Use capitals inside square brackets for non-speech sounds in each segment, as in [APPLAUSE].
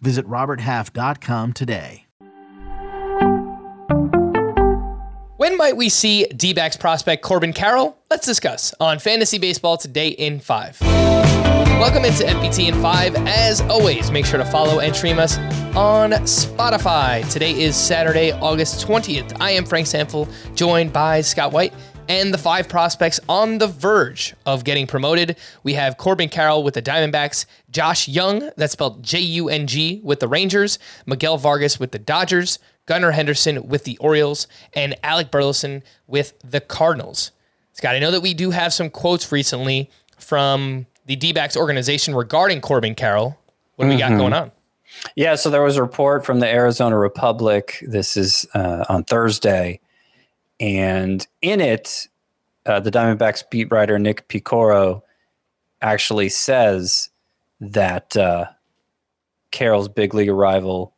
Visit RobertHalf.com today. When might we see D prospect Corbin Carroll? Let's discuss on Fantasy Baseball today in 5. Welcome into FBT in 5. As always, make sure to follow and stream us on Spotify. Today is Saturday, August 20th. I am Frank Stampfl, joined by Scott White and the five prospects on the verge of getting promoted. We have Corbin Carroll with the Diamondbacks, Josh Jung, that's spelled J U N G, with the Rangers, Miguel Vargas with the Dodgers, Gunnar Henderson with the Orioles, and Alec Burleson with the Cardinals. Scott, I know that we do have some quotes recently from the D backs organization regarding Corbin Carroll. What do we got going on? Yeah, so there was a report from the Arizona Republic. This is uh, on Thursday and in it, uh, the Diamondbacks beat writer Nick Piecoro actually says that uh, Carroll's big league arrival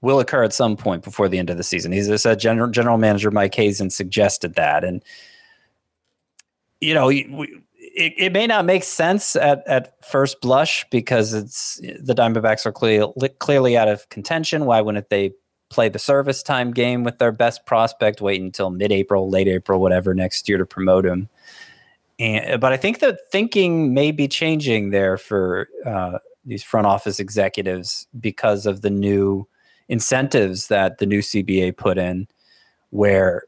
will occur at some point before the end of the season. He's said general general manager Mike Hazen suggested that, and you know, we, it, it may not make sense at, at first blush because it's the Diamondbacks are clear, clearly out of contention. Why wouldn't they play the service time game with their best prospect, wait until mid April, late April, whatever next year to promote him. And, but I think the thinking may be changing there for uh, these front office executives because of the new incentives that the new CBA put in, where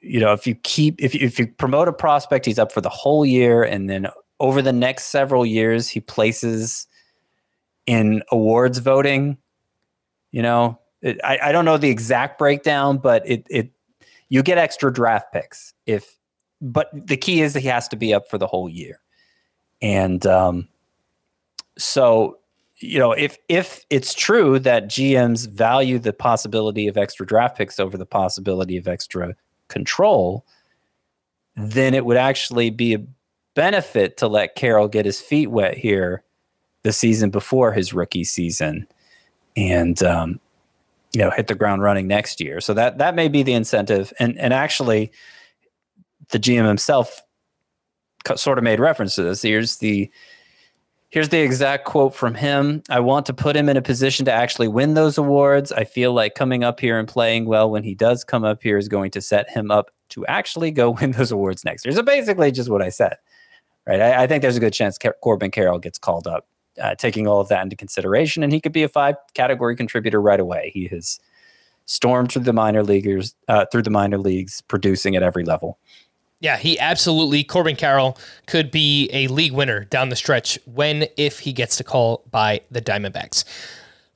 you know if you keep if you, if you promote a prospect, he's up for the whole year, and then over the next several years, he places in awards voting you know, it, I, I don't know the exact breakdown, but it it you get extra draft picks if. But the key is that he has to be up for the whole year, and um, so you know if if it's true that GMs value the possibility of extra draft picks over the possibility of extra control, then it would actually be a benefit to let Carroll get his feet wet here the season before his rookie season and um, you know hit the ground running next year. So that that may be the incentive. And and actually, the GM himself sort of made reference to this. Here's the Here's the exact quote from him. I want to put him in a position to actually win those awards. I feel like coming up here and playing well when he does come up here is going to set him up to actually go [LAUGHS] win those awards next year. So basically, just what I said, right? I, I think there's a good chance Corbin Carroll gets called up uh, taking all of that into consideration, and he could be a five category contributor right away. He has stormed through the minor leaguers, uh, through the minor leagues, producing at every level. Yeah, he absolutely Corbin Carroll could be a league winner down the stretch when if he gets to call by the Diamondbacks.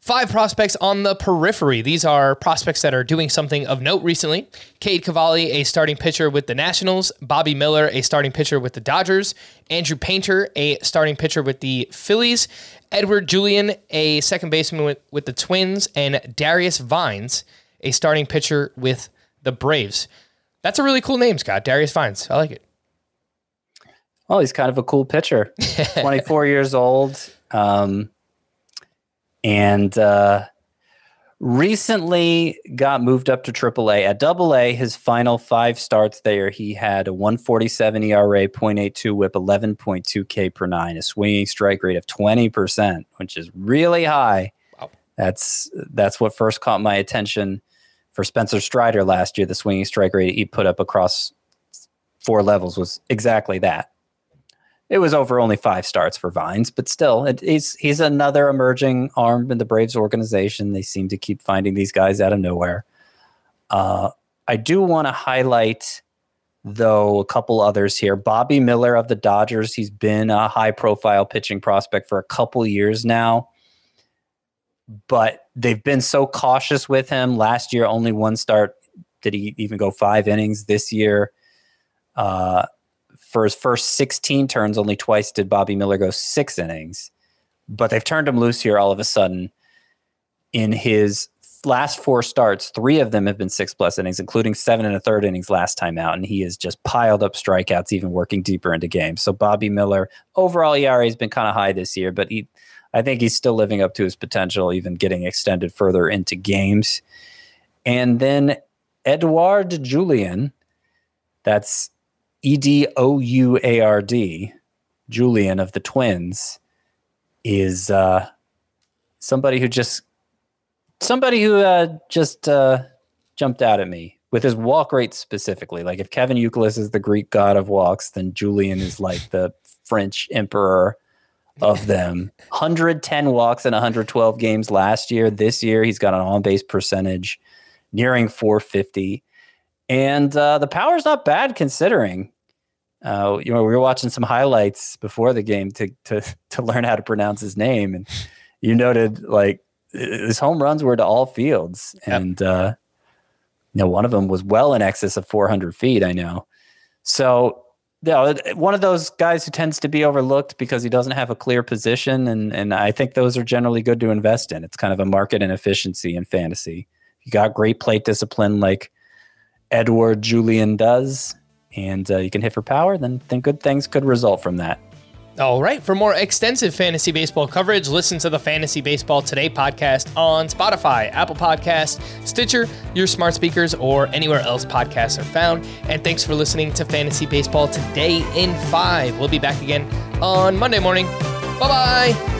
Five prospects on the periphery. These are prospects that are doing something of note recently. Cade Cavalli, a starting pitcher with the Nationals. Bobby Miller, a starting pitcher with the Dodgers. Andrew Painter, a starting pitcher with the Phillies. Edouard Julien, a second baseman with, with the Twins. And Darius Vines, a starting pitcher with the Braves. That's a really cool name, Scott. Darius Vines. I like it. Well, he's kind of a cool pitcher. [LAUGHS] 24 years old. Um, and uh, recently got moved up to AAA. At AA, his final five starts there, he had a 147 ERA, 0.82 whip, 11.2 K per nine, a swinging strike rate of 20%, which is really high. Wow. That's that's what first caught my attention for Spencer Strider last year. The swinging strike rate he put up across four levels was exactly that. It was over only five starts for Vines, but still, it, he's he's another emerging arm in the Braves organization. They seem to keep finding these guys out of nowhere. Uh, I do want to highlight, though, a couple others here. Bobby Miller of the Dodgers. He's been a high-profile pitching prospect for a couple years now, but they've been so cautious with him. Last year, only one start. Did he even go five innings this year? Uh, for his first 16 turns, only twice did Bobby Miller go six innings, but they've turned him loose here all of a sudden. in his last four starts, three of them have been six plus innings, including seven and a third innings last time out. And he has just piled up strikeouts, even working deeper into games. So Bobby Miller, overall ERA has been kind of high this year, but he, I think he's still living up to his potential, even getting extended further into games. And then Edouard Julien, that's E D O U A R D, Julien of the Twins, is uh, somebody who just somebody who uh, just uh, jumped out at me with his walk rate specifically. Like if Kevin Youkilis is the Greek god of walks, then Julien is like the French emperor of [LAUGHS] them. 110 walks in 112 games last year. This year, he's got an on base percentage nearing 450. And uh, the power's not bad considering. Uh, you know, we were watching some highlights before the game to to [LAUGHS] to learn how to pronounce his name, and you noted like his home runs were to all fields, and uh, you know one of them was well in excess of 400 feet. I know, so you know, one of those guys who tends to be overlooked because he doesn't have a clear position, and and I think those are generally good to invest in. It's kind of a market inefficiency in fantasy. You got great plate discipline like Edouard Julien does, and uh, you can hit for power, then then good things could result from that. All right. For more extensive fantasy baseball coverage, listen to the Fantasy Baseball Today podcast on Spotify, Apple Podcast, Stitcher, your smart speakers, or anywhere else podcasts are found. And thanks for listening to Fantasy Baseball Today in 5. We'll be back again on Monday morning. Bye bye.